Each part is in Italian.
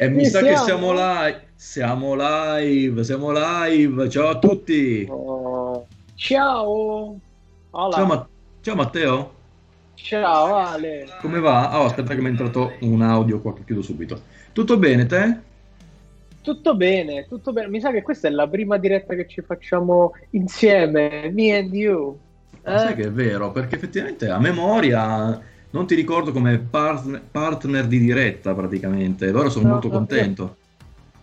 E mi sa siamo. che siamo live, siamo live, siamo live. Ciao a tutti. Oh, ciao. Ciao, Ma- ciao, Matteo. Ciao Ale. Come va? Oh, aspetta che mi è entrato un audio qua che chiudo subito. Tutto bene te? Tutto bene, tutto bene. Mi sa che questa è la prima diretta che ci facciamo insieme, me and you. Eh? Sai che è vero, perché effettivamente a memoria non ti ricordo come partner, partner di diretta praticamente, allora sono no, molto contento.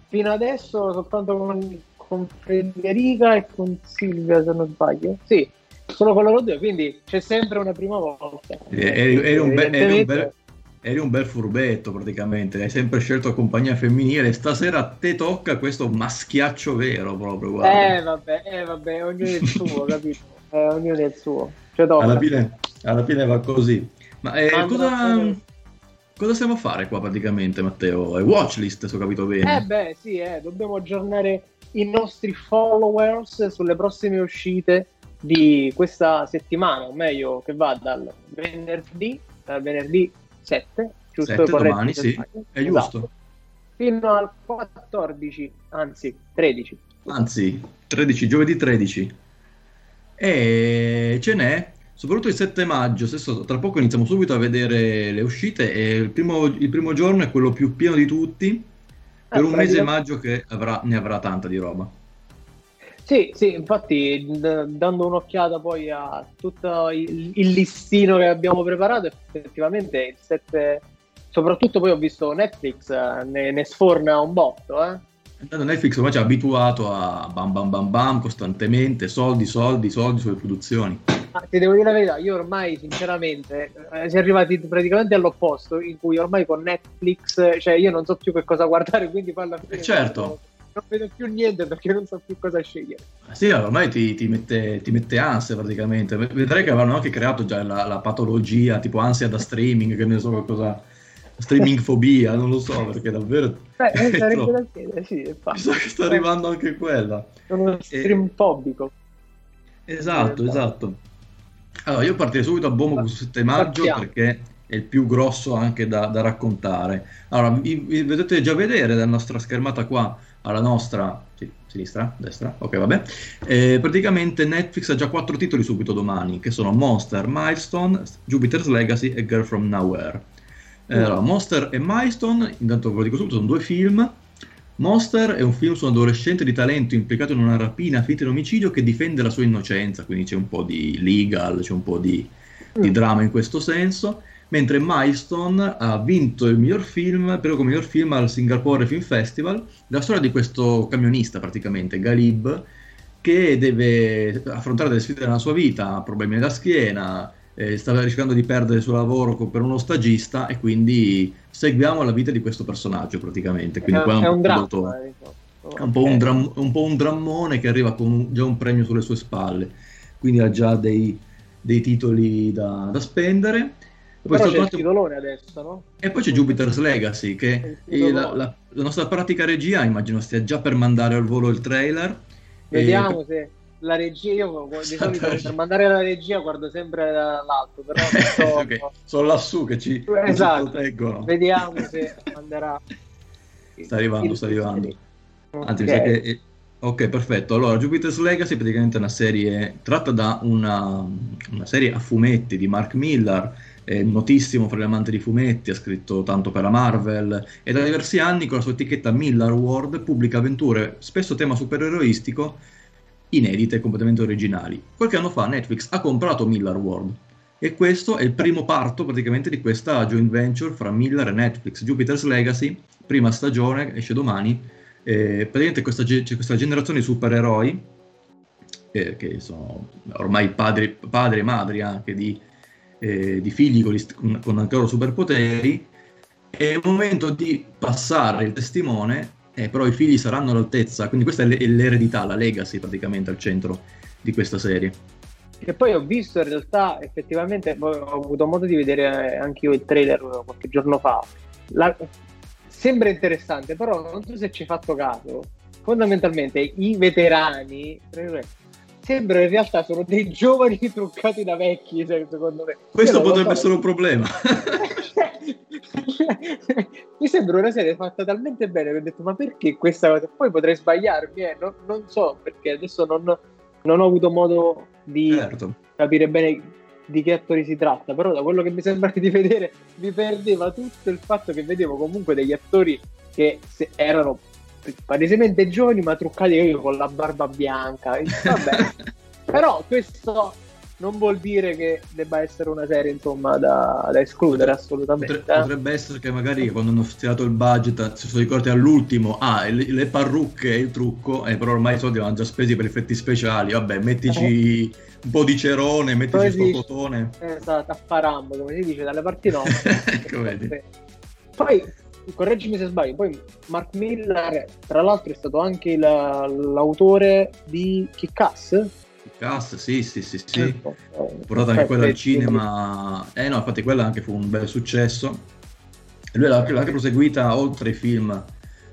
Fino adesso soltanto con, con, Federica e con Silvia se non sbaglio. Sì, solo con loro due, quindi c'è sempre una prima volta. Eri, eri, un, be- eri, un, bel, eri un bel furbetto praticamente, hai sempre scelto compagnia femminile, stasera a te tocca questo maschiaccio vero proprio. Guarda. Eh vabbè, eh vabbè, ognuno il suo, capito? Eh, ognuno il suo. Cioè, alla, fine, alla fine va così. Ma eh, cosa, cosa stiamo a fare qua praticamente, Matteo? È watchlist, se ho capito bene. Eh beh, sì, eh, dobbiamo aggiornare i nostri followers sulle prossime uscite di questa settimana, o meglio, che va dal venerdì, dal venerdì 7, giusto? 7 domani, sì, è esatto. giusto. Fino al 14, anzi 13. Anzi, 13, giovedì 13. E ce n'è soprattutto il 7 maggio, stesso, tra poco iniziamo subito a vedere le uscite e il primo, il primo giorno è quello più pieno di tutti, per ah, un mese maggio che avrà, ne avrà tanta di roba. Sì, sì, infatti d- dando un'occhiata poi a tutto il, il, listino che abbiamo preparato, effettivamente il 7, soprattutto poi ho visto Netflix, eh, ne, ne sforna un botto, eh. Netflix ormai ci ha abituato a bam bam bam bam costantemente, soldi, soldi, soldi sulle produzioni. Ma ti devo dire la verità, io ormai sinceramente eh, si è arrivati praticamente all'opposto, in cui ormai con Netflix, cioè io non so più che cosa guardare, quindi alla fine... Eh certo. Non vedo più niente perché non so più cosa scegliere. Sì, ormai ti, ti, mette, ti mette ansia praticamente. Vedrei che avranno anche creato già la, la patologia, tipo ansia da streaming, che ne so qualcosa streaming fobia, non lo so perché davvero... Beh, eh, sarebbe da chiedere, sì, infatti. Sa che sta arrivando anche quella. Sono stream fobico. Esatto, esatto. Allora, io partirei subito a bombo questo 7 maggio Partiamo. perché è il più grosso anche da, da raccontare. Allora, vi, vi, vedete già vedere dalla nostra schermata qua, alla nostra, sì, sinistra, destra, ok vabbè, eh, praticamente Netflix ha già quattro titoli subito domani, che sono Monster, Milestone, Jupiter's Legacy e Girl From Nowhere. Eh, allora, Monster e Milestone, intanto ve lo dico subito, sono due film, Monster è un film su un adolescente di talento implicato in una rapina finita in omicidio che difende la sua innocenza, quindi c'è un po' di legal, c'è un po' di, di mm. drama in questo senso. Mentre Milestone ha vinto il miglior film, però come miglior film al Singapore Film Festival, la storia di questo camionista praticamente, Galib, che deve affrontare delle sfide nella sua vita, problemi alla schiena, eh, stava rischiando di perdere il suo lavoro per uno stagista e quindi seguiamo la vita di questo personaggio praticamente. Quindi è, è un, un dramma. Eh, è un po' un, dram- un po' un drammone che arriva con un, già un premio sulle sue spalle, quindi ha già dei, dei titoli da, da spendere. E poi, c'è fatto... adesso, no? e poi c'è Jupiter's Legacy, che la, la, la, nostra pratica regia immagino stia già per mandare al volo il trailer. Vediamo e... se la regia, io di solito per mandare la regia guardo sempre dall'alto, però so, okay. sono lassù che ci, esatto. proteggono. Vediamo se manderà. Sta arrivando, sta arrivando. Anzi, okay. che... Ok, perfetto. Allora, Jupiter's Legacy è praticamente una serie tratta da una, una serie a fumetti di Mark Miller, è notissimo fra gli amanti di fumetti, ha scritto tanto per la Marvel e da diversi anni con la sua etichetta Miller World pubblica avventure, spesso tema supereroistico, inedite, completamente originali. Qualche anno fa Netflix ha comprato Miller World e questo è il primo parto praticamente di questa joint venture fra Miller e Netflix. Jupiter's Legacy, prima stagione, esce domani. Eh, praticamente questa, c'è questa generazione di supereroi eh, che sono ormai padri, padri, e madri anche di, eh, di figli con, con anche loro superpoteri. È il momento di passare il testimone eh, però i figli saranno all'altezza, quindi questa è l'eredità, la legacy praticamente al centro di questa serie. E poi ho visto in realtà effettivamente, ho avuto modo di vedere anche io il trailer qualche giorno fa. La... Sembra interessante, però non so se ci hai fatto caso. Fondamentalmente i veterani sembrano in realtà sono dei giovani truccati da vecchi, secondo me. Questo potrebbe essere un problema. mi sembra una serie fatta talmente bene che ho detto ma perché questa cosa? Poi potrei sbagliarmi, eh? non, non, so perché adesso non, non, ho avuto modo di certo. capire bene di che attori si tratta, però da quello che mi sembra di vedere mi perdeva tutto il fatto che vedevo comunque degli attori che erano palesemente giovani ma truccati con la barba bianca. Vabbè. però questo non vuol dire che debba essere una serie insomma da, da escludere assolutamente. Potre, eh? Potrebbe essere che magari quando hanno stilato il budget si sono ricordati all'ultimo, ah, le, le parrucche e il trucco, eh, però ormai i soldi vanno già spesi per effetti speciali, vabbè, mettici eh. un po' di cerone, mettici sto cotone. Esatto, a parambo, come si dice, dalle parti no. Poi, correggimi se sbaglio, poi Mark Miller, tra l'altro, è stato anche la, l'autore di Kick-Ass, Cast, sì, sì, sì, sì. Eh, portata anche quella al cinema. Eh no, infatti quella anche fu un bel successo. E lui l'ha anche, l'ha anche proseguita oltre i film.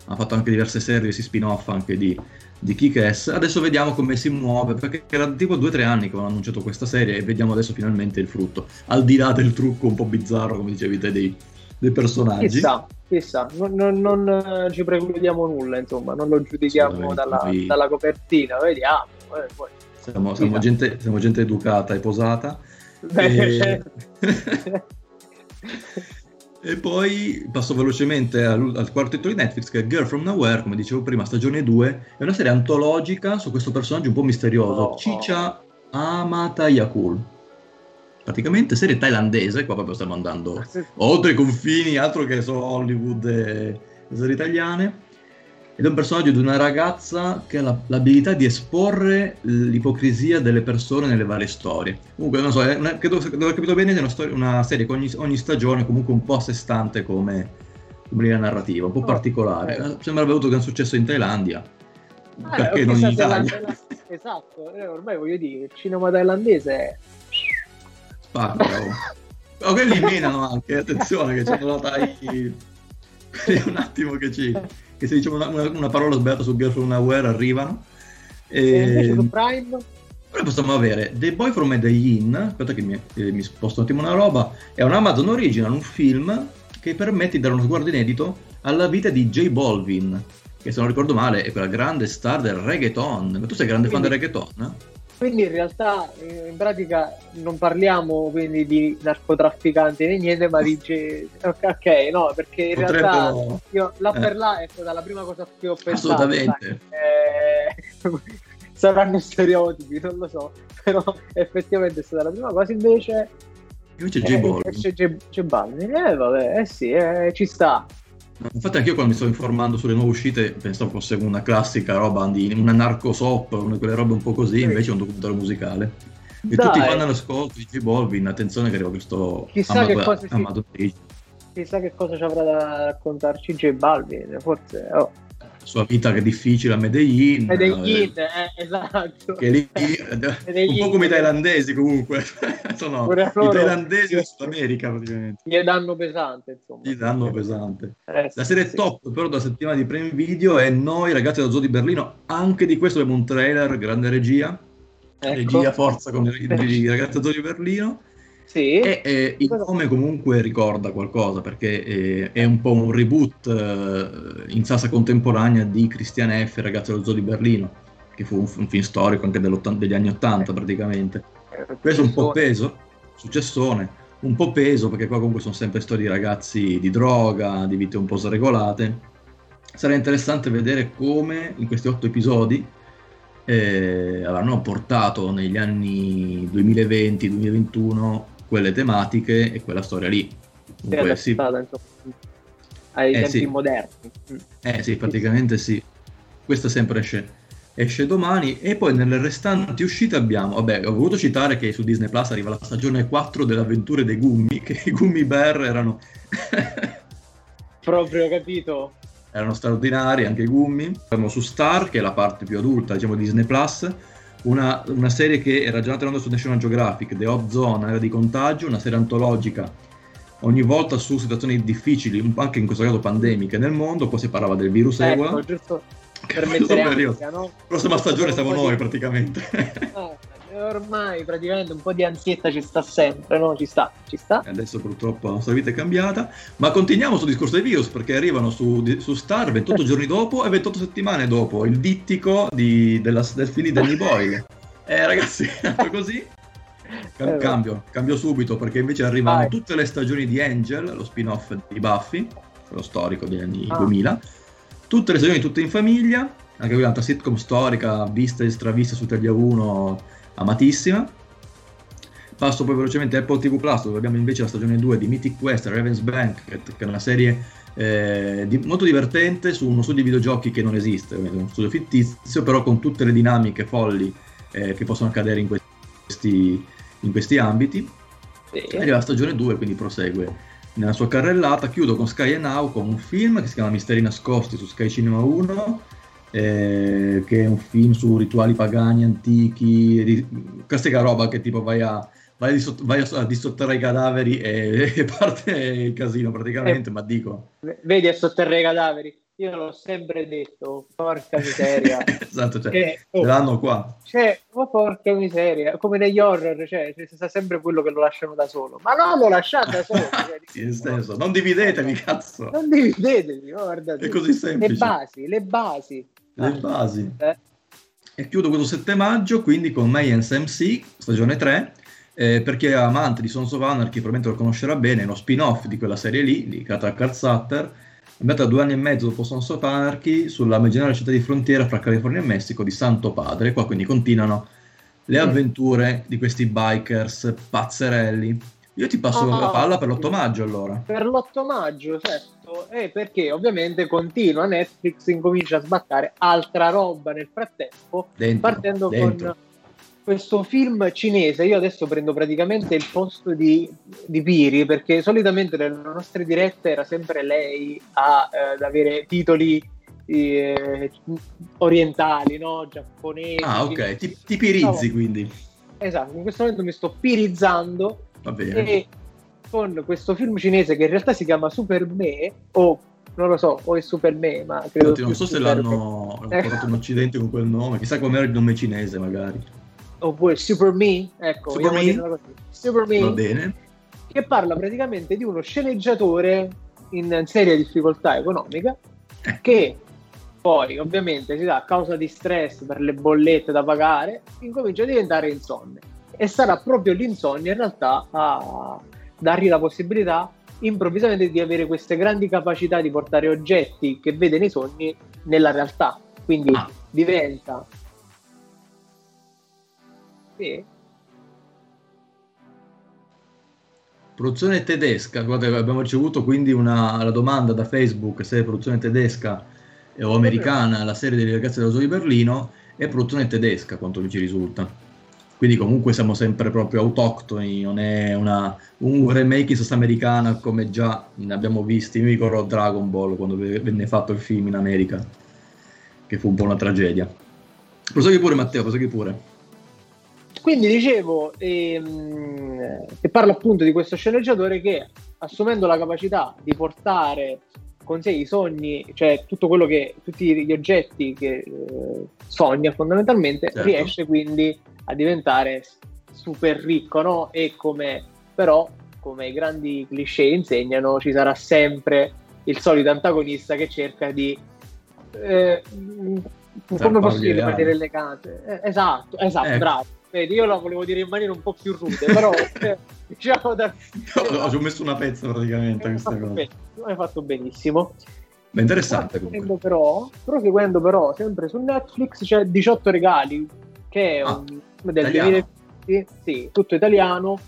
Ha fatto anche diverse serie, si spin-off anche di, di Kick-Ass. Adesso vediamo come si muove, perché era tipo due o tre anni che hanno annunciato questa serie e vediamo adesso finalmente il frutto. Al di là del trucco un po' bizzarro, come dicevi te, dei, dei personaggi. Chissà, chissà, non, non, non, ci precludiamo nulla, insomma, non lo giudichiamo dalla, dalla, copertina, vediamo. Eh, poi. Siamo, siamo, gente, siamo gente, educata e posata. Beh, e... e poi passo velocemente al, al, quarto titolo di Netflix che è Girl from Nowhere, come dicevo prima, stagione 2. È una serie antologica su questo personaggio un po' misterioso, oh, Chicha oh. Amatayakul. Praticamente serie thailandese, qua proprio stiamo andando oltre i confini, altro che solo Hollywood e serie italiane ed è un personaggio di una ragazza che ha la, l'abilità di esporre l'ipocrisia delle persone nelle varie storie. Comunque, non so, una, credo di aver capito bene, è una, storia, una serie che ogni, ogni, stagione comunque un po' a sé stante come, come linea narrativa, un po' oh, particolare. Eh. Sembra aver avuto gran successo in Thailandia, ah, perché non in Italia. La, esatto, eh, ormai voglio dire, il cinema thailandese è... Spacca, oh. oh, quelli menano anche, attenzione che c'è la Thai... un attimo che ci che se diciamo una, una, una parola sbagliata su Girl from Nowhere arrivano. E, e su Prime? Poi possiamo avere The Boy from Medellin, aspetta che mi, eh, mi sposto un attimo una roba, è un Amazon Original, un film che permette di dare uno sguardo inedito alla vita di J Balvin, che se non ricordo male è quella grande star del reggaeton. Ma tu sei grande quindi, fan del reggaeton? Eh? Quindi in realtà in pratica non parliamo quindi di narcotrafficanti né niente, ma di ok, no, perché in Potrebbe... realtà io, là per là è stata la prima cosa che ho pensato. Assolutamente. Eh, saranno stereotipi, non lo so, però effettivamente è stata la prima cosa invece Invece J Balvin. C'è, c'è Balvin, eh vabbè, eh sì, eh, ci sta. Infatti anche io quando mi sto informando sulle nuove uscite pensavo fosse una classica roba di una narco soap, una di quelle robe un po' così, sì. invece è un documentario musicale. E Dai. tutti fanno l'ascolto di J Balvin, attenzione che arriva questo Chissà amato, che cosa amato si... Chissà che cosa ci avrà da raccontarci J Balvin, forse... Oh sua vita che è difficile a Medellin. Medellin, eh, eh, esatto. Che lì, un po' come i thailandesi comunque. Sono i thailandesi del Sud America praticamente. Gli danno pesante, insomma. Gli danno pesante. Eh, la serie sì. top però da settimana di Prime Video è Noi ragazzi dello Zoo di Berlino. Anche di questo abbiamo un trailer, grande regia. Ecco. Regia forza con i ragazzi dello Zoo di Berlino sì. E eh, il nome comunque ricorda qualcosa perché eh, è un po' un reboot eh, in salsa contemporanea di Christian F., ragazzo dello zoo di Berlino, che fu un, un film storico anche degli anni Ottanta praticamente. Questo è un po' peso, successone, un po' peso perché qua comunque sono sempre storie di ragazzi di droga, di vite un po' sregolate. Sarà interessante vedere come in questi otto episodi eh, avranno portato negli anni 2020-2021 quelle tematiche e quella storia lì. Comunque, sì. ai eh, tempi sì. moderni. Eh sì, praticamente sì. Questo sempre esce, esce domani e poi nelle restanti uscite abbiamo, vabbè, ho voluto citare che su Disney Plus arriva la stagione 4 delle avventure dei Gummi, che i Gummi Bear erano... Proprio capito? Erano straordinari anche i Gummi. Siamo su Star, che è la parte più adulta, diciamo, di Disney Plus una, una, serie che era già andando su National Geographic, The Hot Zone, Area di contagio, una serie antologica ogni volta su situazioni difficili, anche in questo caso pandemiche nel mondo, poi si parlava del virus ecco, Ebola. giusto per mettere ansia, no? Prossima stagione siamo noi praticamente. Ah, ormai praticamente un po' di ansietta ci sta sempre, no? Ci sta, ci sta. Adesso purtroppo la nostra vita è cambiata, ma continuiamo sul discorso dei virus perché arrivano su, su Star 28 giorni dopo e 28 settimane dopo il dittico di, della, del film di Danny Boyle. Eh ragazzi, così Cam- cambio, cambio subito perché invece arrivano Vai. tutte le stagioni di Angel, lo spin-off di Buffy, quello storico degli anni ah. 2000. Tutte le stagioni tutte in famiglia, anche quella un'altra sitcom storica, vista e stravista su Taglia 1, amatissima. Passo poi velocemente a Apple TV Plus, dove abbiamo invece la stagione 2 di Mythic Quest, Raven's Bank, che è una serie eh, di, molto divertente su uno studio di videogiochi che non esiste, uno studio fittizio, però con tutte le dinamiche folli eh, che possono accadere in questi, in questi ambiti. Sì. Arriva la stagione 2, quindi prosegue nella sua carrellata. Chiudo con Sky Now con un film che si chiama Misteri nascosti su Sky Cinema 1. Eh, che è un film su rituali pagani antichi, di, classica roba che tipo vai a, vai, a, vai a dissotterrare i cadaveri e, e, parte il casino praticamente, eh, ma dico... Vedi a sotterrare i cadaveri? Io l'ho sempre detto, porca miseria. esatto, cioè, che, oh, l'hanno qua. Cioè, oh, porca miseria, come negli horror, cioè, c'è sta sempre quello che lo lasciano da solo. Ma no, lo lasciate da solo. Cioè, sì, senso, non dividetevi, cazzo. Non dividetevi, guardate. È così semplice. Le basi, le basi. Le ah, basi. Eh. E chiudo questo 7 maggio, quindi con Mayans MC, stagione 3, eh, perché è amante di Sons of Anarchy, probabilmente lo conoscerà bene, è uno spin-off di quella serie lì, di Katakar Sutter, ambientata due anni e mezzo dopo Sons of Anarchy sulla marginale città di frontiera fra California e Messico di Santo Padre. Qua quindi continuano le mm. avventure di questi bikers pazzerelli. Io ti passo oh, la palla per l'8 maggio allora. Per l'8 maggio, certo, e perché ovviamente continua Netflix, incomincia a sbaccare altra roba nel frattempo, dentro, partendo dentro. con questo film cinese, io adesso prendo praticamente il posto di, di Piri perché solitamente nelle nostre dirette era sempre lei a, eh, ad avere titoli eh, orientali, no? giapponesi. Ah, ok, ti, ti pirizzi no. quindi. Esatto, in questo momento mi sto pirizzando Va bene. e con questo film cinese che in realtà si chiama Super Me o non lo so, o è Super Me, ma credo Infatti, non so se l'hanno portato in Occidente con quel nome, chissà com'era il nome cinese magari oppure Super Me, ecco, Super Me. Super Me, che parla praticamente di uno sceneggiatore in seria difficoltà economica eh. che poi ovviamente si dà a causa di stress per le bollette da pagare, incomincia a diventare insonne e sarà proprio l'insonnia in realtà a dargli la possibilità improvvisamente di avere queste grandi capacità di portare oggetti che vede nei sogni nella realtà. Quindi ah. diventa sì. Produzione tedesca, guardate, abbiamo ricevuto quindi una, la domanda da Facebook se è produzione tedesca o americana la serie delle ragazze dello zoo di Berlino, è produzione tedesca quanto mi ci risulta. Quindi comunque siamo sempre proprio autoctoni, non è una, un remake in sostanza americana come già ne abbiamo visti, mi ricordo Dragon Ball quando venne fatto il film in America, che fu un po' una tragedia. Prosegui pure Matteo, prosegui pure. Quindi dicevo, ehm, e parlo appunto di questo sceneggiatore che assumendo la capacità di portare con sé i sogni, cioè tutto quello che, tutti gli oggetti che eh, sogna fondamentalmente, certo. riesce quindi a diventare super ricco, no? E come però, come i grandi cliché insegnano, ci sarà sempre il solito antagonista che cerca di eh, come posso dire, vedere le case. Eh, esatto, esatto, ecco. bravo Vedi, io la volevo dire in maniera un po' più rude, però eh, diciamo da... no, ci ho messo una pezza praticamente a questa cosa. Bene, hai fatto benissimo. Ma interessante comunque. Però, proseguendo però, sempre su Netflix c'è 18 regali, che è ah, un del 2020, sì, tutto italiano,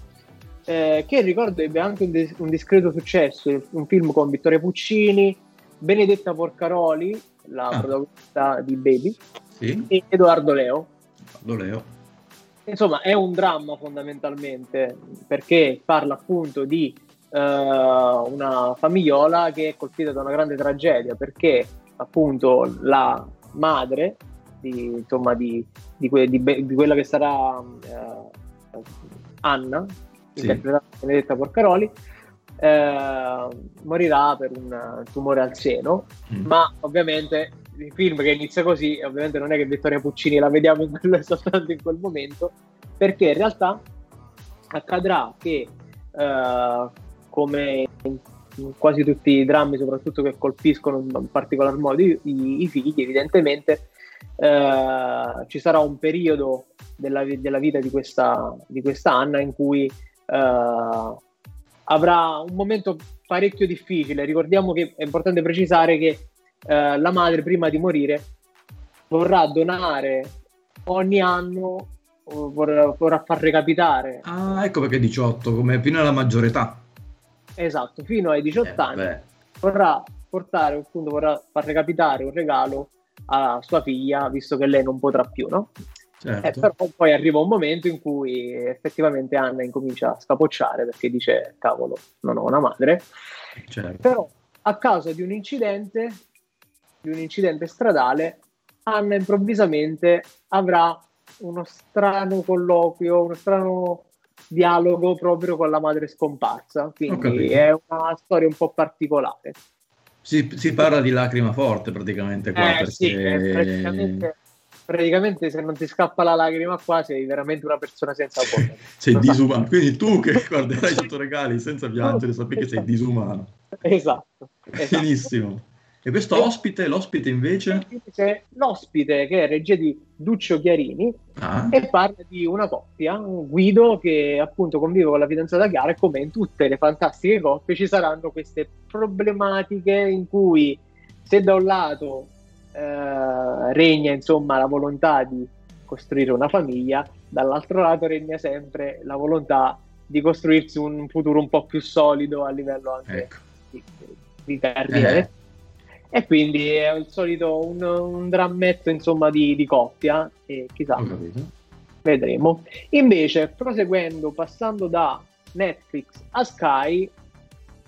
eh, che ricordo ebbe anche un, dis- un, discreto successo, un film con Vittoria Puccini, Benedetta Porcaroli, la ah. protagonista di Baby, sì. e Edoardo Leo. Edoardo Leo Insomma, è un dramma fondamentalmente perché parla appunto di uh, una famigliola che è colpita da una grande tragedia perché appunto la madre di, insomma, di, di, que- di quella che sarà uh, Anna, interpretata da Benedetta Porcaroli, uh, morirà per un tumore al seno, mm. ma ovviamente il film che inizia così, ovviamente non è che Vittoria Puccini la vediamo in quello, soltanto in quel momento, perché in realtà accadrà che eh, come in quasi tutti i drammi, soprattutto che colpiscono in particolar modo i, i figli, evidentemente eh, ci sarà un periodo della, della vita di questa, di questa, Anna in cui eh, avrà un momento parecchio difficile. Ricordiamo che è importante precisare che eh, la madre, prima di morire, vorrà donare ogni anno, vorrà, vorrà far recapitare. Ah, ecco perché 18, come fino alla maggiore età. Esatto, fino ai 18 eh, anni beh. vorrà portare, appunto, vorrà far recapitare un regalo a sua figlia, visto che lei non potrà più, no? Certo. Eh, però poi arriva un momento in cui effettivamente Anna incomincia a scapocciare perché dice cavolo, non ho una madre. Certo. Però a causa di un incidente, di un incidente stradale, Anna improvvisamente avrà uno strano colloquio, uno strano dialogo proprio con la madre scomparsa. Quindi è una storia un po' particolare. Si, si, parla di lacrima forte praticamente qua. Eh, perché... sì, praticamente, praticamente, se non ti scappa la lacrima qua sei veramente una persona senza cuore. sei disumano. Quindi tu che guarderai sotto regali senza piangere sappi che sei disumano. Esatto. esatto. Benissimo. E questo ospite, l'ospite invece? L'ospite che è regia di Duccio Chiarini ah. e parla di una coppia, un Guido che appunto convive con la fidanzata Chiara e come in tutte le fantastiche coppie ci saranno queste problematiche in cui se da un lato eh, regna insomma la volontà di costruire una famiglia, dall'altro lato regna sempre la volontà di costruirsi un futuro un po' più solido a livello anche ecco. di, di carriere. Eh e quindi è il solito un, un drammetto insomma di, di coppia e chissà vedremo invece proseguendo passando da Netflix a Sky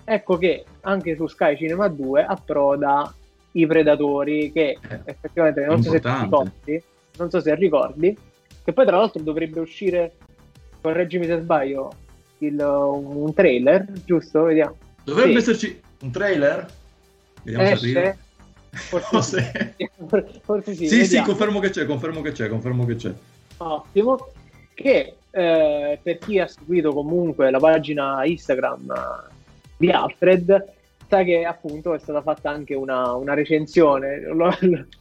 ecco che anche su Sky Cinema 2 approda i Predatori che eh, effettivamente non so se ricordi non so se ricordi che poi tra l'altro dovrebbe uscire correggimi se sbaglio il, un trailer giusto vediamo dovrebbe sì. esserci un trailer Vediamo Esce? Forse, forse sì. Sì, sì, confermo che c'è, confermo che c'è, confermo che c'è. Ottimo. Che eh, per chi ha seguito comunque la pagina Instagram di Alfred, sa che appunto è stata fatta anche una, una recensione.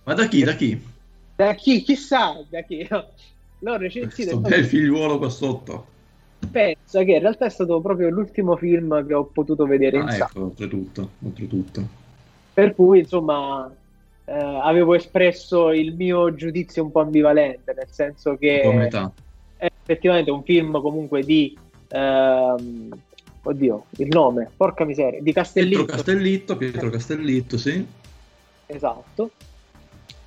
Ma da chi? Da chi? Da chi? Chissà da chi. L'ho recensito. Questo bel figliuolo qua sotto. Pensa che in realtà è stato proprio l'ultimo film che ho potuto vedere ah, in ecco, oltretutto, oltretutto. Per cui, insomma, eh, avevo espresso il mio giudizio un po' ambivalente, nel senso che è effettivamente un film comunque di... Ehm, oddio, il nome, porca miseria, di Castellitto. Pietro Castellitto, Pietro Castellitto, sì. Esatto.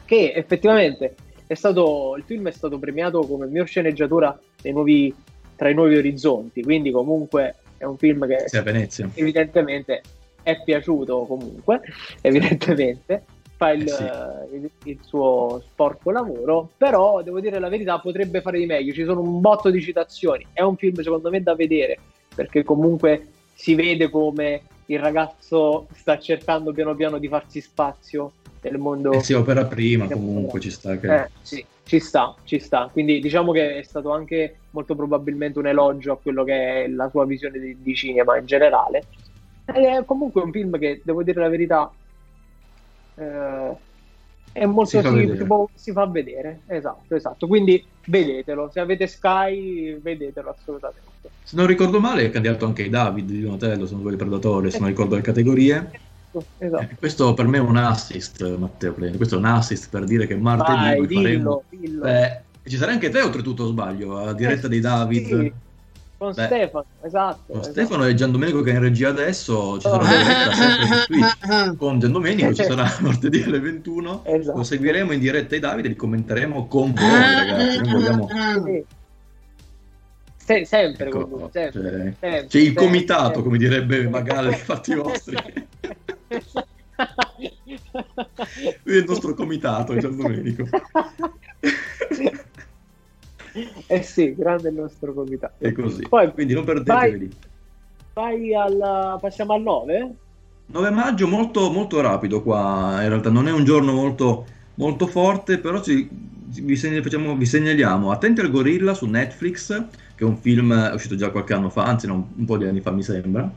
Che effettivamente è stato, il film è stato premiato come miglior sceneggiatura nuovi, tra i nuovi orizzonti, quindi comunque è un film che sì, evidentemente è piaciuto comunque, evidentemente, fa il, eh sì. il, il, suo sporco lavoro, però devo dire la verità, potrebbe fare di meglio, ci sono un botto di citazioni, è un film secondo me da vedere, perché comunque si vede come il ragazzo sta cercando piano piano di farsi spazio nel mondo. Eh si opera prima, comunque ci sta. Che... Eh, sì, ci sta, ci sta. Quindi diciamo che è stato anche molto probabilmente un elogio a quello che è la sua visione di, di cinema in generale. È comunque un film che, devo dire la verità, eh, è molto si fa, si, si fa, vedere. Esatto, esatto. Quindi vedetelo. Se avete Sky, vedetelo assolutamente. Se non ricordo male, è candidato anche ai David di Donatello, sono due predatori, se non ricordo le categorie. Esatto. Eh, questo per me è un assist, Matteo Questo è un assist per dire che martedì Vai, dillo, faremo. Dillo. Beh, ci sarai anche te, oltretutto, sbaglio, a diretta eh, dei David. Sì con Beh, Stefano, esatto. Con esatto. Stefano e Gian Domenico che è in regia adesso, ci sarà oh. diretta sempre su Twitch. Con Gian Domenico ci sarà martedì alle 21. Esatto. Lo seguiremo in diretta ai Davide e li commenteremo con voi, ragazzi. Noi vogliamo... Sì. Se, sempre, ecco, comunque, sempre, cioè, sempre, c'è sempre, il comitato, sempre. come direbbe Magalle, fatti vostri. Lui è il nostro comitato, Gian Domenico. Eh sì, grande il nostro comitato. È così. Poi, Quindi non perdetevi. Vai, alla... passiamo al 9? 9 maggio molto, molto rapido qua, in realtà non è un giorno molto, molto forte, però ci, vi, segna, facciamo, vi, segnaliamo Attenti al gorilla su Netflix, che è un film uscito già qualche anno fa, anzi no, un po' di anni fa mi sembra.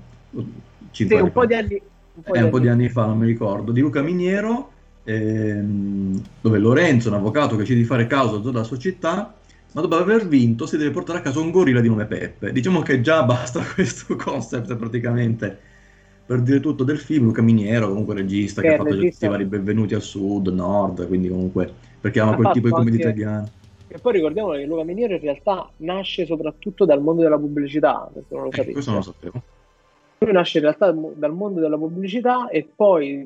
Sì, un po' di anni, un po', eh, di, un po di anni fa, non mi ricordo, di Luca Miniero, ehm, dove Lorenzo, un avvocato che decide di fare causa della sua città, ma dopo aver vinto si deve portare a casa un gorilla di nome Peppe. Diciamo che già basta questo concept praticamente per dire tutto del film. Luca Miniero, comunque regista, che, che ha fatto regista... tutti i vari benvenuti al sud, nord, quindi comunque perché ama quel tipo di commedia anche... italiana. E poi ricordiamo che Luca Miniero in realtà nasce soprattutto dal mondo della pubblicità, perché non lo eh, questo non lo sapevo. Lui nasce in realtà dal mondo della pubblicità e poi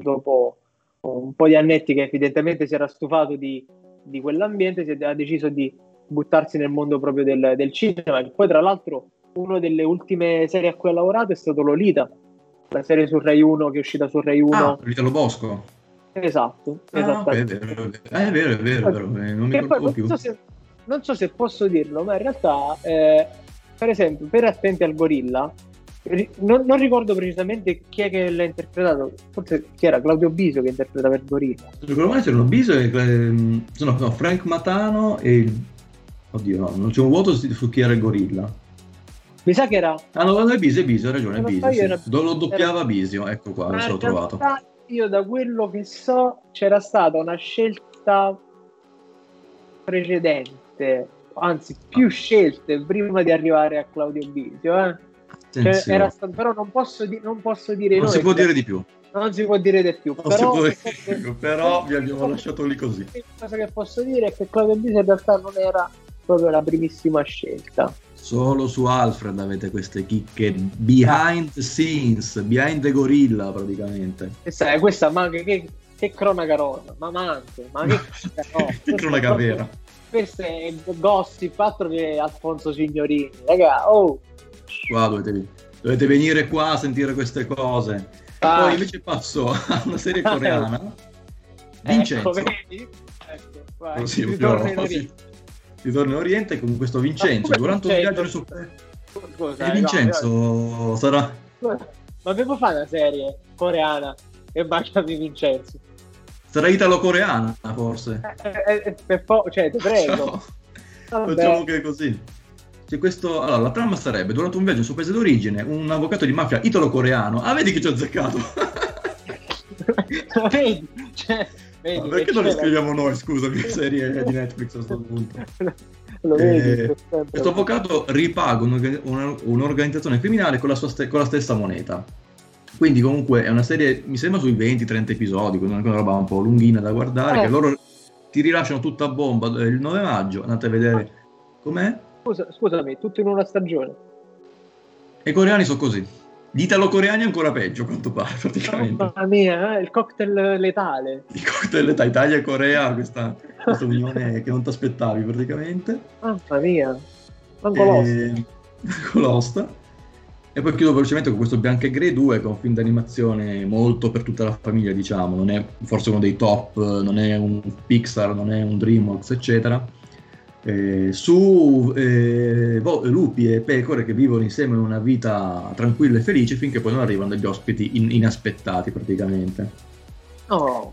dopo un po' di annetti che evidentemente si era stufato di, di quell'ambiente, si ha deciso di buttarsi nel mondo proprio del, del cinema. E poi, tra l'altro, una delle ultime serie a cui ha lavorato è stato Lolita, la serie su Rai 1 che è uscita su Rai 1. Ah, L'Italo Bosco. Esatto, ah, okay, è, vero, è vero, è vero, è vero, non mi ricordo più. Non so, se, non so, se, posso dirlo, ma in realtà, eh, per esempio, per Attenti al Gorilla, non, non, ricordo precisamente chi è che l'ha interpretato, forse chi era Claudio Biso che interpretava il gorilla. Secondo me c'erano Biso e ehm, no, no, Frank Matano e oddio no, non c'è un vuoto su chi era il gorilla. Mi sa che era. Ah no, è Bisio, è Bisio, hai ragione, Bisio. Sì. Era... Lo doppiava era... Bisio, ecco qua, lo so trovato. Io da quello che so c'era stata una scelta precedente, anzi più ah. scelte prima di arrivare a Claudio Bisio. Eh? Cioè, stato, però non posso, di, non posso dire non si può dire di più non si può dire di più non però, più, però vi abbiamo lasciato lì così la cosa che posso dire è che Claudio Bisio in realtà non era proprio la primissima scelta solo su Alfred avete queste chicche behind the scenes behind the gorilla praticamente questa, è questa ma che, che, che cronaca rosa ma manco ma che, no, che cronaca vera questo è gossip altro che Alfonso Signorini raga oh qua dovete, dovete venire qua a sentire queste cose. Ah. Poi invece passo a una serie coreana. Ecco, Vincenzo. Ecco, vedi? Ecco, vai, Così. Ritorno in Oriente con questo Vincenzo. Durante un viaggio su... Scusa, e Vincenzo no, sarà... Ma avevo fatto una serie coreana e baciami Vincenzo. Sarà italo-coreana, forse. Eh, eh, eh per po- cioè, ti prego. Facciamo che è così. C'è questo, allora, la trama sarebbe, durante un viaggio sul paese d'origine, un avvocato di mafia italo-coreano. Ah, vedi che ci ho azzeccato! vedi? Cioè, vedi Ma perché non le scriviamo noi, scusami, serie di Netflix a questo punto? Lo vedi, eh, questo avvocato ripaga un'organizzazione criminale con la, ste- con la, stessa moneta. Quindi comunque è una serie, mi sembra sui 20-30 episodi, quindi è una roba un po' lunghina da guardare, eh. che loro ti rilasciano tutta a bomba il 9 maggio, andate a vedere com'è Scusa, scusami, tutto in una stagione. E i coreani sono così. Gli italo-coreani ancora peggio, a quanto pare, praticamente. Mamma mia, eh, il cocktail letale. Il cocktail letale, Italia e Corea, questa, questa unione che non ti aspettavi, praticamente. Mamma mia, manco e... l'osta. E poi chiudo velocemente con questo Bianca e Grey 2, che è un film d'animazione molto per tutta la famiglia, diciamo. Non è forse uno dei top, non è un Pixar, non è un DreamWorks, eccetera eh, su eh, lupi e pecore che vivono insieme una vita tranquilla e felice finché poi non arrivano degli ospiti in, inaspettati praticamente. Oh,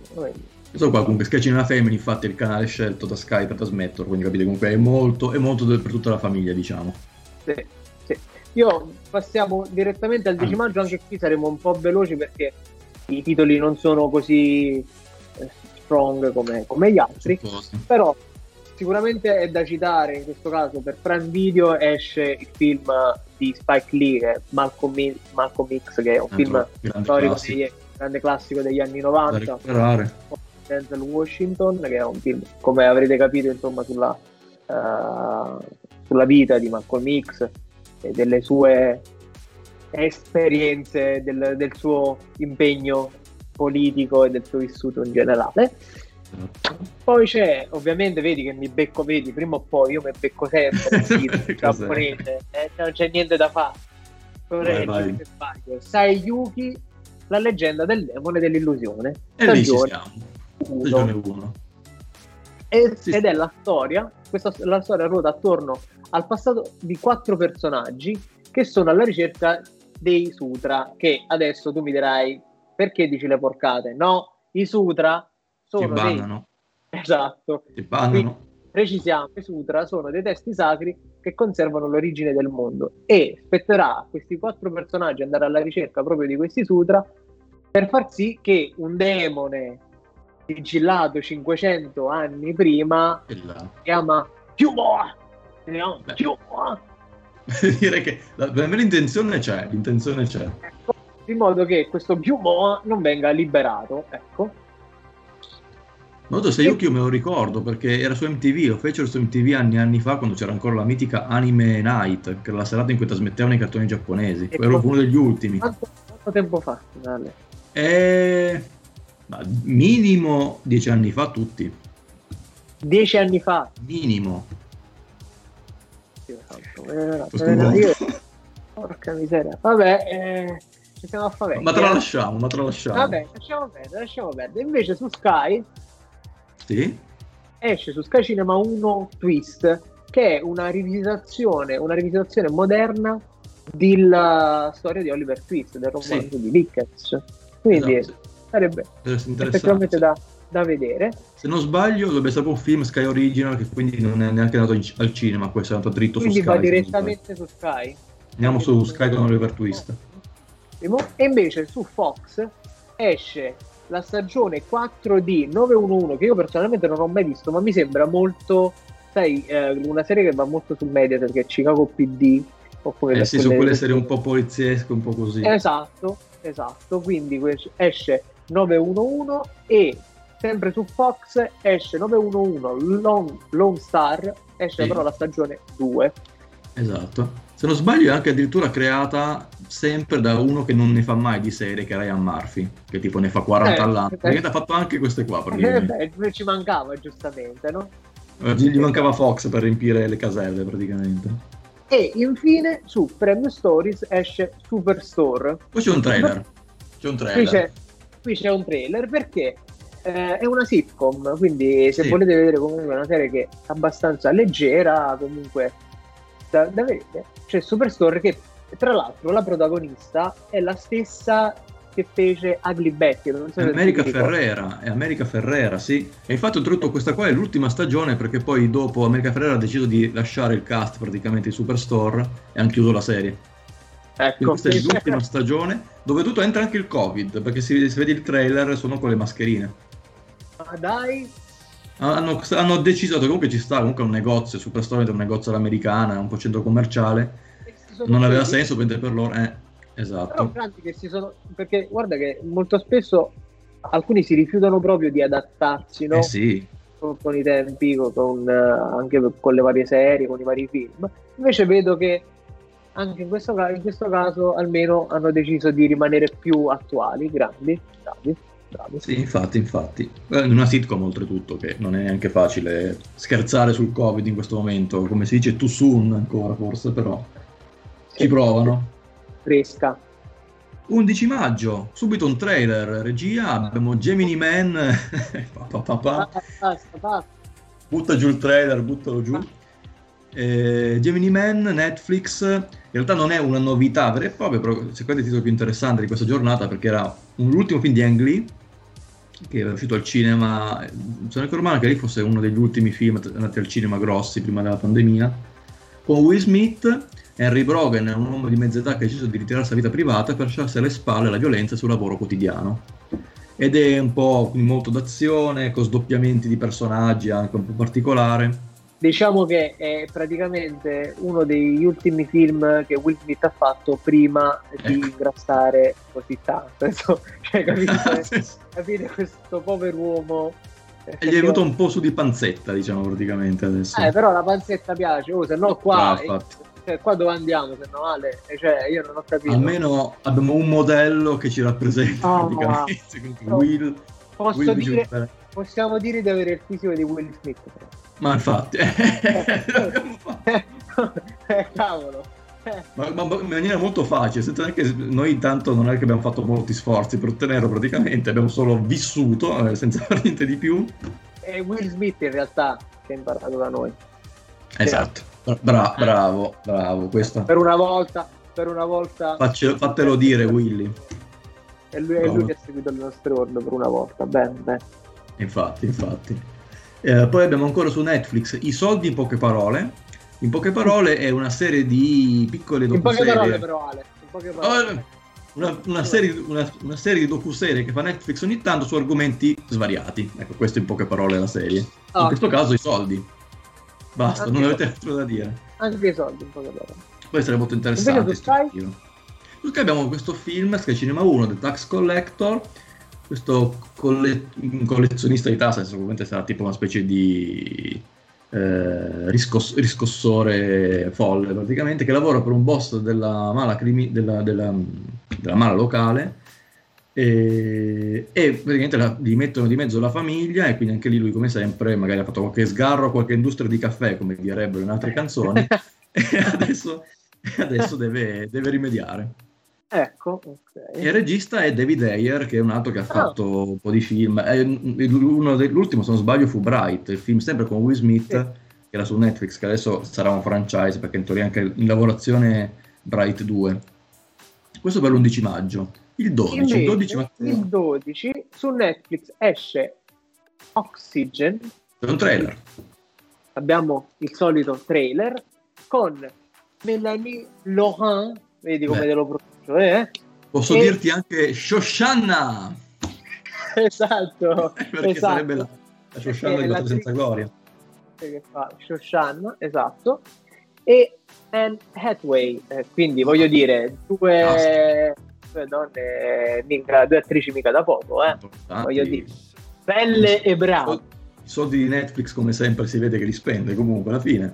so qua comunque Sketch in una Family infatti è il canale scelto da Sky per trasmetterlo quindi capite comunque è molto, è molto per tutta la famiglia diciamo. Sì, sì. io passiamo direttamente al 10 maggio anche qui saremo un po' veloci perché i titoli non sono così eh, strong come, come gli altri. Però sicuramente è da citare in questo caso per Prime Video esce il film di Spike Lee che è Malcolm, Malcolm X che è un film storico degli, grande classico degli anni 90 Denzel Washington che è un film come avrete capito insomma sulla, uh, sulla vita di Malcolm X e delle sue esperienze del, del suo impegno politico e del suo vissuto in generale poi c'è, ovviamente, vedi che mi becco, vedi, prima o poi io mi becco sempre il giapponese, eh, non c'è niente da fare. Vai, vai. Sai Yuki, la leggenda del demone dell'illusione. E lì ci siamo. Stagione 1. Ed, sì. ed è la storia, questa, la storia ruota attorno al passato di quattro personaggi che sono alla ricerca dei sutra, che adesso tu mi dirai perché dici le porcate. No, i sutra sono dei, Esatto. Ti bannano. precisiamo, i sutra sono dei testi sacri che conservano l'origine del mondo e spetterà a questi quattro personaggi andare alla ricerca proprio di questi sutra per far sì che un demone sigillato 500 anni prima si chiama Chiumoa no, Chiumoa dire che per me l'intenzione c'è l'intenzione c'è. Ecco, in modo che questo Chiumoa non venga liberato ecco Noto Sayuki io me lo ricordo perché era su MTV, lo fecero su MTV anni e anni fa quando c'era ancora la mitica Anime Night, che era la serata in cui trasmettevano i cartoni giapponesi. E Ero uno degli ultimi. Quanto, quanto tempo fa? Finale? E... minimo dieci anni fa tutti. Dieci anni fa? Minimo. Io, porca miseria. Vabbè, eh, ci siamo a favore. Ma te la lasciamo, ma te la lasciamo. Vabbè, lasciamo perdere, lasciamo perdere. Invece su Sky sì. esce su Sky Cinema 1 Twist, che è una rivisitazione, una rivisitazione moderna della storia di Oliver Twist, del romanzo sì. di Dickens. Quindi esatto. sarebbe effettivamente da, da, vedere. Se non sbaglio, dovrebbe essere un film Sky Original che quindi non è neanche andato in, al cinema, questo è andato dritto quindi su Sky. Quindi va direttamente su Sky. Andiamo su Sky con Oliver Twist. E invece su Fox esce la stagione 4D 911 che io personalmente non ho mai visto, ma mi sembra molto, sai, eh, una serie che va molto sul media perché è Chicago PD. Oppure eh sì, su quelle serie un po' poliziesche, un po' così. Esatto, esatto. Quindi esce 911 e sempre su Fox esce 911 Long, Long Star, esce sì. però la stagione 2. Esatto. Se non sbaglio è anche addirittura creata sempre da uno che non ne fa mai di serie, che è Ryan Murphy, che tipo ne fa 40 eh, all'anno. Eh, ha fatto anche queste qua. Eh, ci mancava, giustamente, no? Eh, gli mancava Fox per riempire le caselle, praticamente. E infine su Premium Stories esce Superstore. Poi c'è un trailer. C'è un trailer. Qui c'è, qui c'è un trailer perché eh, è una sitcom, quindi se sì. volete vedere comunque una serie che è abbastanza leggera, comunque da, da vedere, c'è Superstore che tra l'altro la protagonista è la stessa che fece Ugly Betty. Non so è America Ferrera, è America Ferrera, sì. E infatti oltretutto questa qua è l'ultima stagione perché poi dopo America Ferrera ha deciso di lasciare il cast praticamente di Superstore e hanno chiuso la serie. Ecco, questa è l'ultima stagione dove tutto entra anche il Covid perché si, si vede il trailer sono con le mascherine. Ma dai, hanno, hanno, deciso che comunque ci sta comunque un negozio Superstore è un negozio all'americana un po' centro commerciale non aveva senso prendere per loro eh, esatto Però, che si sono, perché guarda che molto spesso alcuni si rifiutano proprio di adattarsi no? eh sì. con, con, i tempi con, anche con le varie serie con i vari film invece vedo che anche in questo, in questo caso almeno hanno deciso di rimanere più attuali grandi bravi Bravo. Sì, infatti, infatti. In una sitcom oltretutto, che non è neanche facile scherzare sul Covid in questo momento, come si dice too soon ancora forse, però ci provano. Fresca. 11 maggio, subito un trailer, regia, abbiamo Gemini Man, pa, pa, pa, butta giù il trailer, buttalo giù. Eh, Gemini Man, Netflix, in realtà non è una novità vera e propria, però secondo il titolo più interessante di questa giornata perché era l'ultimo film di Ang Lee, che era uscito al cinema, sono ricordo male che lì fosse uno degli ultimi film andati al cinema grossi prima della pandemia, con Will Smith, Henry Brogan è un uomo di mezza età che ha deciso di ritirarsi la vita privata per lasciarsi alle spalle la violenza sul lavoro quotidiano. Ed è un po' molto d'azione, con sdoppiamenti di personaggi anche un po' particolare diciamo che è praticamente uno degli ultimi film che Will Smith ha fatto prima di ecco. ingrassare così tanto. cioè, capite, capite questo povero uomo. E gli è venuto un po' su di panzetta, diciamo praticamente adesso. Eh, però la panzetta piace, oh, se no qua, ah, cioè, qua dove andiamo, se no Ale? Cioè, io non ho capito. Almeno abbiamo un modello che ci rappresenta oh, praticamente. Will, posso Will dire, possiamo dire di avere il fisico di Will Smith. Però. Ma infatti, eh, eh, cavolo. Ma, ma, in maniera molto facile, senza neanche noi intanto non è che abbiamo fatto molti sforzi per ottenerlo praticamente, abbiamo solo vissuto eh, senza fare niente di più. È Will Smith in realtà che ha imparato da noi. Esatto, Bra- bravo, bravo, questo. Per una volta, per una volta... Faccio, fatelo dire Willy. È lui, è lui, che ha seguito le nostre ordini per una volta, bene, bene. Infatti, infatti. Eh, poi abbiamo ancora su Netflix I soldi in poche parole. In poche parole è una serie di piccole docuserie. In poche parole però Ale, in poche parole. Oh, una, una, serie, una, una, serie, di docuserie che fa Netflix ogni tanto su argomenti svariati. Ecco, questo in poche parole è la serie. Oh. In questo caso i soldi. Basta, Anche non avete altro da dire. Anche i soldi in poche parole. Poi sarebbe molto interessante. Su Sky abbiamo questo film, Sky Cinema 1, The Tax Collector, questo colle- collezionista di tasse, sicuramente sarà tipo una specie di eh, riscos- riscossore folle praticamente, che lavora per un boss della mala, crimi- della, della, della mala locale e, e, praticamente la, gli mettono di mezzo la famiglia e quindi anche lì lui come sempre magari ha fatto qualche sgarro, qualche industria di caffè come direbbero in altre canzoni e adesso, adesso deve, deve rimediare. Ecco, okay. Il regista è David Ayer, che è un altro che ha ah. fatto oh. un po' di film. De, l'ultimo, se non sbaglio, fu Bright, il film sempre con Will Smith, sì. che era su Netflix, che adesso sarà un franchise, perché in teoria anche in lavorazione Bright 2. Questo per l'11 maggio. Il 12, Invece, il 12, il 12 su Netflix esce Oxygen. È un trailer. Abbiamo il solito trailer con Melanie Laurent, vedi come Beh. te lo pronuncio eh? Posso e... dirti anche Shoshanna! esatto, perché esatto. sarebbe la, la Shoshanna di Lotta senza gloria. Che fa Shoshanna, esatto. E Anne Hathaway, eh, quindi voglio dire, due, due donne, mica, due attrici mica da poco, eh? voglio dire, belle e brave. I soldi di Netflix, come sempre, si vede che li spende comunque alla fine.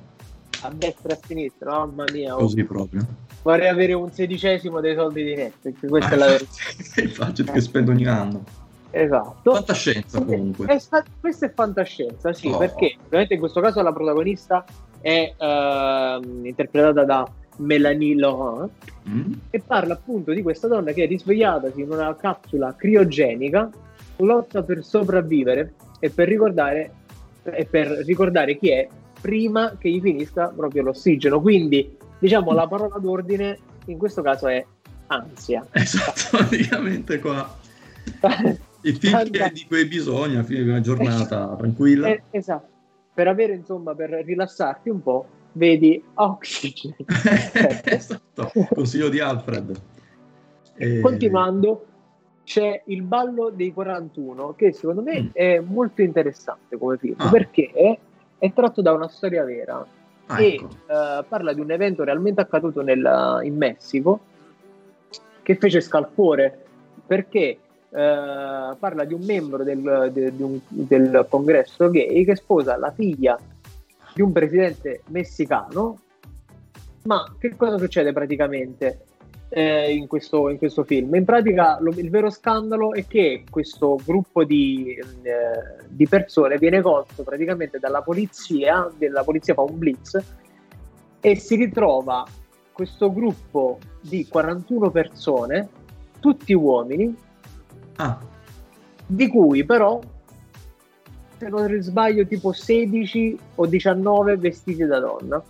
A destra e a sinistra, mamma mia. Oh. Così proprio vorrei avere un sedicesimo dei soldi di Netflix, questa ah, è la verità. il budget che spendo ogni anno. Esatto. Fantascienza comunque. È, è, questa è fantascienza, sì, oh. perché ovviamente in questo caso la protagonista è uh, interpretata da Melanie Laurent mm. e parla appunto di questa donna che è risvegliatasi in una capsula criogenica, lotta per sopravvivere e per ricordare, e per ricordare chi è prima che gli finisca proprio l'ossigeno. Quindi diciamo la parola d'ordine in questo caso è ansia. Esatto, praticamente qua. Il film che di cui hai bisogno a fine di una giornata esatto. tranquilla. Eh, esatto. Per avere, insomma, per rilassarti un po', vedi Oxygen. esatto, consiglio di Alfred. E... Continuando, c'è il ballo dei 41, che secondo me mm. è molto interessante come film, ah. perché è tratto da una storia vera Ah, e ecco. uh, parla di un evento realmente accaduto nel, in Messico che fece scalpore perché uh, parla di un membro del, de, de un, del congresso gay che sposa la figlia di un presidente messicano ma che cosa succede praticamente eh, in, questo, in, questo, film? In pratica lo, il vero scandalo è che questo gruppo di, eh, di, persone viene colto praticamente dalla polizia, della polizia fa un blitz e si ritrova questo gruppo di 41 persone, tutti uomini, ah. di cui però, se non sbaglio, tipo 16 o 19 vestiti da donna.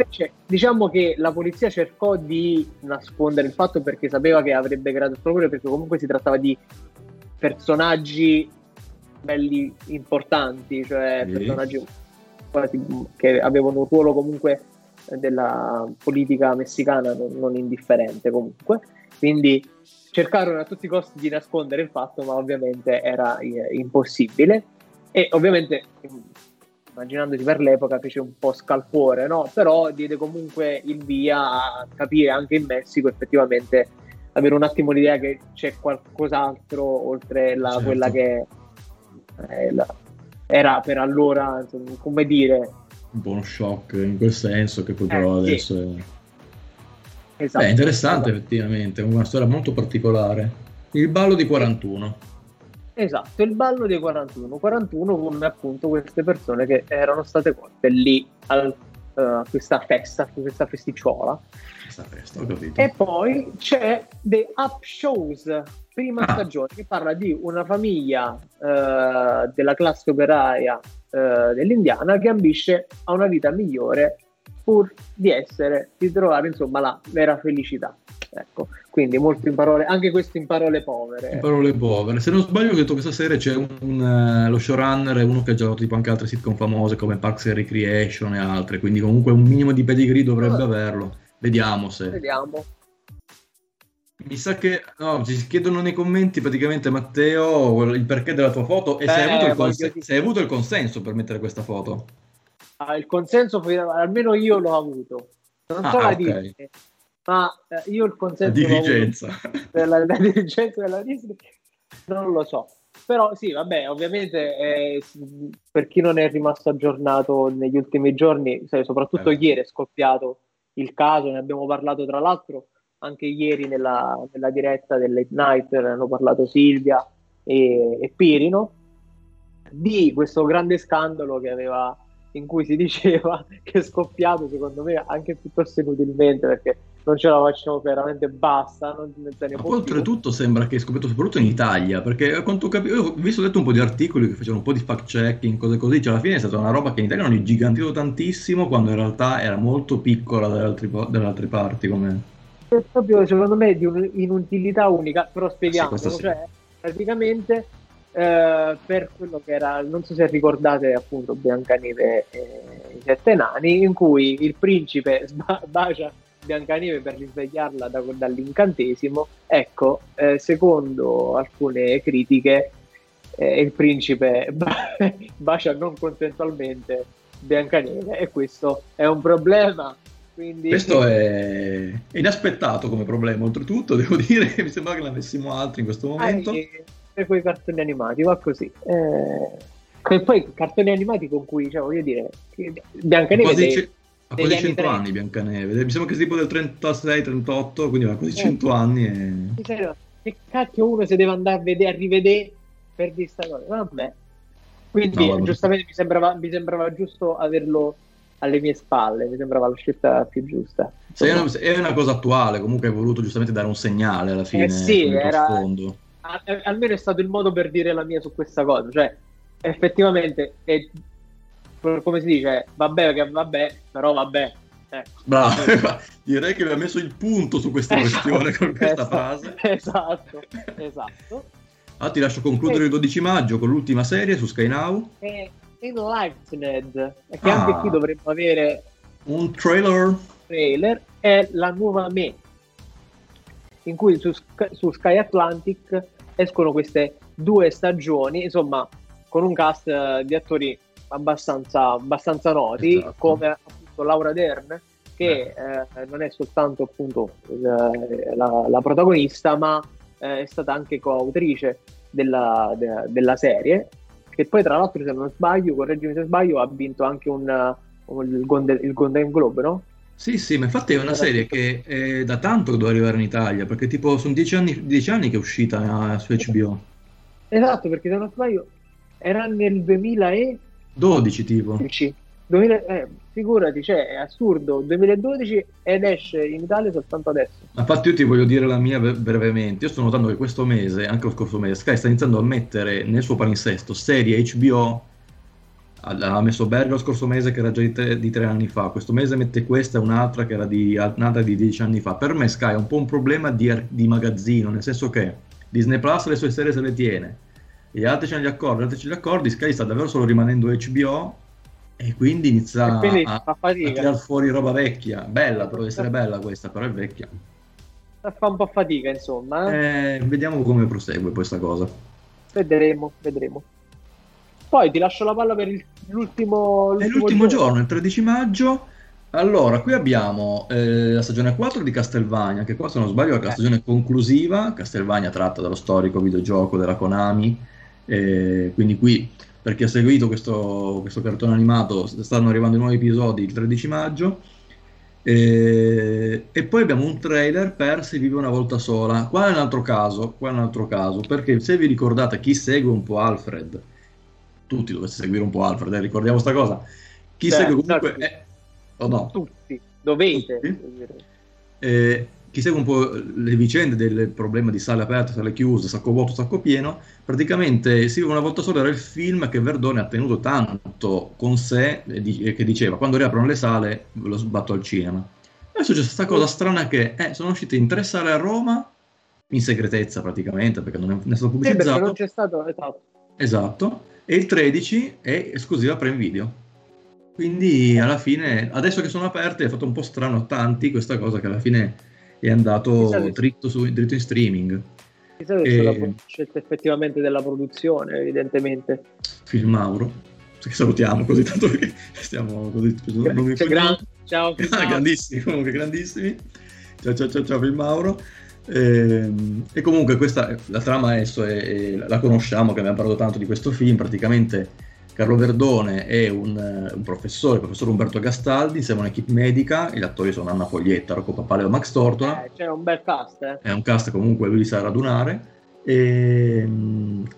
Invece, diciamo che la polizia cercò di nascondere il fatto perché sapeva che avrebbe creato il problema, perché comunque si trattava di personaggi belli importanti, cioè sì. personaggi che avevano un ruolo comunque della politica messicana non, non indifferente comunque. Quindi cercarono a tutti i costi di nascondere il fatto, ma ovviamente era eh, impossibile. E ovviamente immaginandosi per l'epoca, fece un po' scalpore, no? Però diede comunque il via a capire anche in Messico effettivamente avere un attimo l'idea che c'è qualcos'altro oltre la, certo. quella che eh, la, era per allora, insomma, come dire... Un po' uno shock in quel senso che poi però eh, adesso sì. è... Esatto, Beh, interessante esatto. effettivamente, una storia molto particolare. Il ballo di 41. Esatto, il ballo dei 41. 41 con appunto queste persone che erano state colte lì al, uh, a questa festa, a questa festicciola. Questa festa. E poi c'è The Up Shows, prima ah. stagione, che parla di una famiglia uh, della classe operaia uh, dell'Indiana che ambisce a una vita migliore pur di essere, di trovare insomma la vera felicità. Ecco, quindi molto in parole, anche questo in parole povere. In parole povere. Se non sbaglio, ho detto che questa serie c'è un, un, uh, lo showrunner uno che ha giocato tipo anche altre sitcom famose come Parks and Recreation e altre, quindi comunque un minimo di pedigree dovrebbe averlo. Vediamo se. Vediamo. Mi sa che no, ci chiedono nei commenti praticamente Matteo il perché della tua foto e Beh, se, hai avuto, cons- se hai avuto il consenso per mettere questa foto. Ah, il consenso, almeno io l'ho avuto. Non so ah, la okay. Disney, ma eh, io il consenso dirigenza. della, la dirigenza della Disney non lo so. Però sì, vabbè, ovviamente eh, per chi non è rimasto aggiornato negli ultimi giorni, soprattutto eh. ieri è scoppiato il caso, ne abbiamo parlato tra l'altro anche ieri nella, nella diretta del Late Night, ne hanno parlato Silvia e, e Pirino, di questo grande scandalo che aveva in cui si diceva che è scoppiato secondo me anche piuttosto inutilmente perché non ce la facciamo veramente basta non ne oltretutto sembra che è scoppiato soprattutto in Italia perché a quanto capisco ho visto ho letto un po' di articoli che facevano un po' di fact checking cose così cioè alla fine è stata una roba che in Italia hanno gigantito tantissimo quando in realtà era molto piccola dalle altre parti come è proprio secondo me di un'inutilità unica però spieghiamo sì, cioè praticamente eh, per quello che era, non so se ricordate appunto Biancaneve e i sette nani, in cui il principe sba- bacia Biancaneve per risvegliarla da, dall'incantesimo. Ecco, eh, secondo alcune critiche, eh, il principe bacia non consensualmente Biancaneve e questo è un problema. Quindi... Questo è inaspettato come problema, oltretutto, devo dire mi sembra che ne avessimo altri in questo momento. Ah, quei cartoni animati, va così. Eh, e poi cartoni animati con cui, cioè, voglio dire, Biancaneve... Quasi dei, c- ha quasi 100 anni, anni Biancaneve, mi sembra che sia tipo del 36-38, quindi ha quasi 100 eh, anni. E... Che cacchio uno se deve andare a vedere, a rivedere per dire sta cosa? Vabbè. Quindi no, giustamente mi sembrava, mi sembrava giusto averlo alle mie spalle, mi sembrava la scelta più giusta. Sì, è, una, è una, cosa attuale, comunque hai voluto giustamente dare un segnale alla fine. Eh sì, era, almeno è stato il modo per dire la mia su questa cosa. Cioè, effettivamente, è, come si dice, vabbè che vabbè, però vabbè. Ecco. Bravo, direi che mi ha messo il punto su questa esatto, questione con questa esatto, frase. Esatto, esatto. Ah, ti lascio concludere e... il 12 maggio con l'ultima serie su Sky Now. E Enlightened, che ah, anche qui dovremmo avere un trailer. trailer. È la nuova me, in cui su, su Sky Atlantic escono queste due stagioni, insomma, con un cast uh, di attori abbastanza, abbastanza noti, esatto. come appunto Laura Dern, che eh, non è soltanto appunto la, la, la protagonista, ma eh, è stata anche coautrice della, de, della, serie, che poi tra l'altro, se non sbaglio, correggimi se sbaglio, ha vinto anche un, un, il, Golden, il Golden Globe, no? Sì, sì, ma infatti è una serie che è da tanto doveva arrivare in Italia, perché tipo sono dieci anni, dieci anni che è uscita su HBO. Esatto, perché se non sbaglio era nel 2012 tipo. 2000, eh, figurati, cioè è assurdo, 2012 ed esce in Italia soltanto adesso. Infatti io ti voglio dire la mia brevemente, io sto notando che questo mese, anche lo scorso mese, Sky sta iniziando a mettere nel suo palinsesto serie HBO ha messo Berger lo scorso mese che era già di tre, di tre, anni fa, questo mese mette questa e un'altra che era di, nata di dieci anni fa. Per me Sky è un po' un problema di, di magazzino, nel senso che Disney Plus le sue serie se le tiene, gli altri ce ne gli accordi, gli altri ce li accordi, Sky sta davvero solo rimanendo HBO e quindi inizia quindi a, a tirare fuori roba vecchia, bella, deve essere bella questa, però è vecchia. Fa un po' fatica insomma. Eh? Eh, vediamo come prosegue questa cosa. Vedremo, vedremo. Poi ti lascio la palla per il, l'ultimo, l'ultimo, l'ultimo giorno. giorno, il 13 maggio. Allora, qui abbiamo eh, la stagione 4 di Castlevania, che qua se non sbaglio è la stagione conclusiva, Castlevania tratta dallo storico videogioco della Konami, eh, quindi qui per chi ha seguito questo, questo, cartone animato stanno arrivando i nuovi episodi il 13 maggio. Eh, e poi abbiamo un trailer per Si vive una volta sola. Qua è un altro caso, qua è un altro caso, perché se vi ricordate chi segue un po' Alfred, tutti dovesse seguire un po' Alfred, eh, ricordiamo sta cosa. Chi certo, segue comunque... Certo. È... Oh no. Tutti, dovete. Tutti. Eh, chi segue un po' le vicende del problema di sale aperte, sale chiuse, sacco vuoto, sacco pieno, praticamente si una volta sola era il film che Verdone ha tenuto tanto con sé e che diceva quando riaprono le sale lo sbatto al cinema. Adesso c'è questa cosa strana che eh, sono uscite in tre sale a Roma, in segretezza praticamente, perché non è, stato pubblicizzato. Sì, non c'è stato, esatto. Esatto, e il 13 è esclusiva Prime Video. Quindi alla fine, adesso che sono aperte, è fatto un po' strano a tanti questa cosa che alla fine è andato dritto, su, dritto in streaming. Chissà che e... c'è la scelta effettivamente della produzione, evidentemente. Film Mauro, che salutiamo così tanto che stiamo così. Non gran... Ciao, Film grandissimi, comunque grandissimi. Ciao, ciao, ciao, ciao Film Mauro. E, ehm, e, comunque questa, la trama adesso è, è, la conosciamo, che abbiamo parlato tanto di questo film, praticamente Carlo Verdone è un, un professore, il professor Umberto Gastaldi, insieme a un'equipe medica, gli attori sono Anna Foglietta, Rocco Papaleo e Max Tortola. Eh, c'è un bel cast, eh. È un cast comunque lui sa radunare. E, um,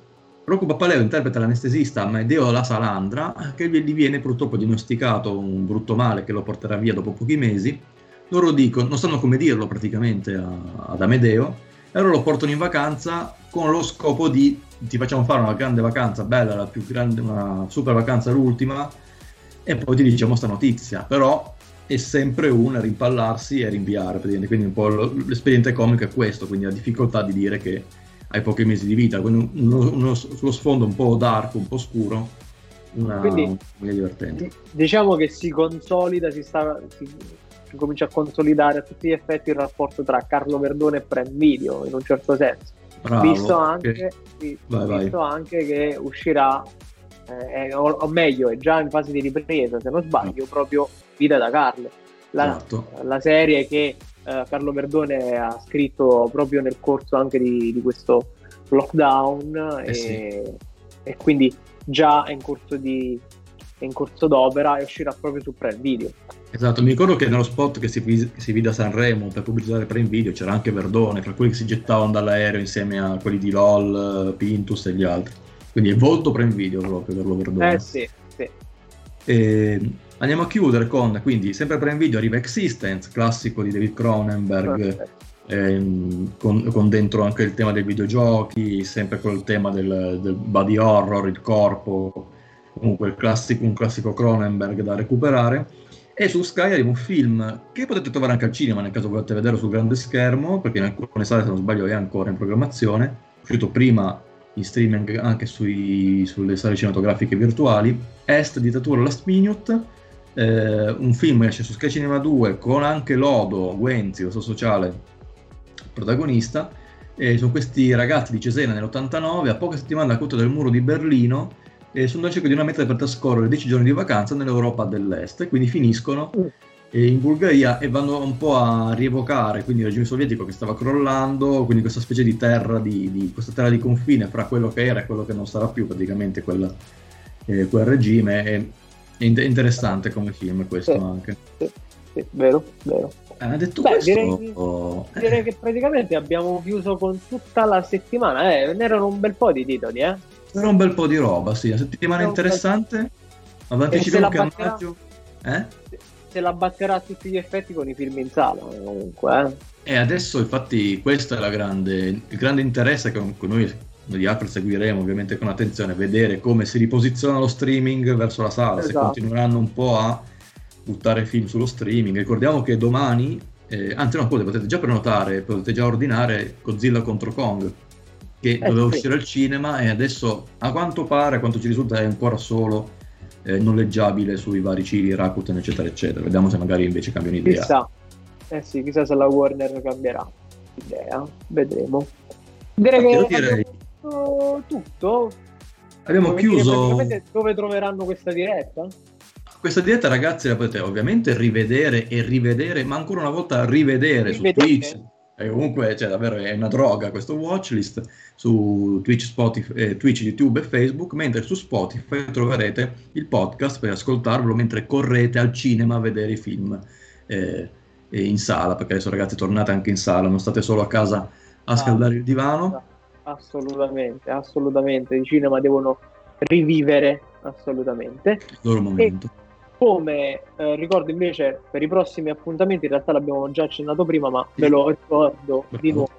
Rocco Papaleo interpreta l'anestesista Amedeo La Salandra, che gli viene purtroppo diagnosticato un brutto male che lo porterà via dopo pochi mesi. Loro dicono, non sanno come dirlo praticamente a, ad Amedeo, e allora lo portano in vacanza con lo scopo di ti facciamo fare una grande vacanza, bella, la più grande, una super vacanza l'ultima, e poi ti diciamo sta notizia, però è sempre un rimpallarsi e rinviare, quindi un po' l'espediente comico è questo, quindi la difficoltà di dire che hai pochi mesi di vita, quindi uno, uno, sullo sfondo un po' dark, un po' scuro, una, quindi, una divertente. Diciamo che si consolida, si, sta, si, comincia a consolidare a tutti gli effetti il rapporto tra Carlo Verdone e Prime Video, in un certo senso. Bravo, visto, anche, okay. vai, visto vai. anche che uscirà, eh, o, o, meglio, è già in fase di ripresa, se non sbaglio, proprio Vita da Carlo. La, esatto. la serie che eh, Carlo Verdone ha scritto proprio nel corso anche di, di questo lockdown eh e, sì. e, quindi già è in corso, di, è in corso d'opera e uscirà proprio su Prime Video. Esatto, mi ricordo che nello spot che si, che si vide a Sanremo per pubblicizzare Prime Video c'era anche Verdone, fra quelli che si gettavano dall'aereo insieme a quelli di LOL, Pintus e gli altri. Quindi è volto Prime Video proprio per lo Verdone. Eh sì, sì. E Andiamo a chiudere con, quindi, sempre per Video arriva Existence, classico di David Cronenberg, ehm, con, con, dentro anche il tema dei videogiochi, sempre col tema del, del body horror, il corpo, comunque classico, un classico Cronenberg da recuperare. E su Sky arriva un film che potete trovare anche al cinema nel caso volete vederlo sul grande schermo, perché in alcune sale, se non sbaglio, è ancora in programmazione. È uscito prima in streaming anche sui, sulle sale cinematografiche virtuali. Est Dittatura Last Minute eh, un film esce su Sky Cinema 2 con anche Lodo, Guenzi, lo so sociale, protagonista, e sono questi ragazzi di Cesena nell'89, a poche settimane dal culto del muro di Berlino, e sono cerco di una meta per trascorrere 10 giorni di vacanza nell'Europa dell'Est, quindi finiscono mm. in Bulgaria e vanno un po' a rievocare quindi il regime sovietico che stava crollando, quindi questa specie di terra di, di, questa terra di confine fra quello che era e quello che non sarà più praticamente quella, eh, quel regime. E è interessante come film questo sì, anche. Sì, sì, vero, vero. Ha detto Beh, questo... direi, oh, direi che praticamente abbiamo chiuso con tutta la settimana. Eh, ne erano un bel po' di titoli, eh? Era un bel po' di roba, sì. Una settimana interessante. Anticipiamo che a maggio... Eh? Se la batterà a tutti gli effetti con i film in sala, comunque. Eh? E adesso, infatti, questo è grande, il grande interesse che noi di altro seguiremo ovviamente con attenzione, vedere come si riposiziona lo streaming verso la sala, esatto. se continueranno un po' a buttare film sullo streaming. Ricordiamo che domani, eh, anzi no, potete già prenotare, potete già ordinare Godzilla contro Kong, che eh, doveva sì. uscire al cinema e adesso a quanto pare, a quanto ci risulta, è ancora solo eh, noleggiabile sui vari cili, Rakuten, eccetera, eccetera. Vediamo se magari invece cambiano idea. Chissà, eh sì, chissà se la Warner cambierà idea, vedremo. Direi che direi tutto. Abbiamo dove chiuso. Dove troveranno questa diretta? Questa diretta, ragazzi, la potete ovviamente rivedere e rivedere, ma ancora una volta rivedere Rivedete. su Twitch. E comunque, cioè, davvero è una droga questo watchlist su Twitch, Spotify, eh, Twitch, YouTube e Facebook, mentre su Spotify troverete il podcast per ascoltarvelo mentre correte al cinema a vedere i film eh, in sala, perché adesso ragazzi tornate anche in sala, non state solo a casa a scaldare il divano. Assolutamente, assolutamente. I cinema devono rivivere assolutamente. Il loro momento. E come eh, ricordo invece per i prossimi appuntamenti, in realtà l'abbiamo già accennato prima, ma ve lo ricordo Bravo. di nuovo.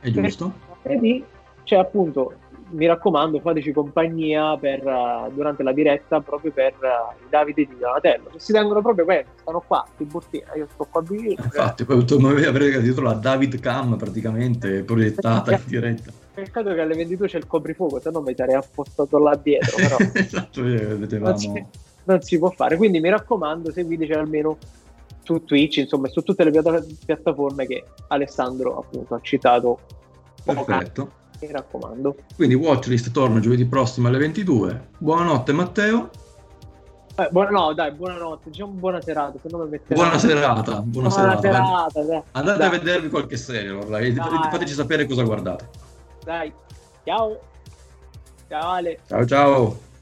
È giusto. Vedi, c'è appunto mi raccomando, fateci compagnia per, uh, durante la diretta proprio per uh, Davide di Donatello, si tengono proprio bene, stanno qua, in Tiburtina, io sto qua vicino. Infatti, poi dovevi avere dietro la David Cam praticamente proiettata in diretta. Peccato che alle 22 c'è il coprifuoco, se no mi sarei appostato là dietro, però esatto, vedevamo... non, si, può fare, quindi mi raccomando, seguiteci almeno su Twitch, insomma, su tutte le piattaforme che Alessandro appunto ha citato. Perfetto. Mi raccomando. Quindi Watchlist torna giovedì prossimo alle 22. Buonanotte Matteo. Eh, buona, no, dai, buonanotte, diciamo buona serata, se no mi metterà... Buona serata, buona, buona serata. serata dai. Andate dai. a vedervi qualche serie, e fateci sapere cosa guardate. Dai, ciao. Ciao Ale. Ciao ciao.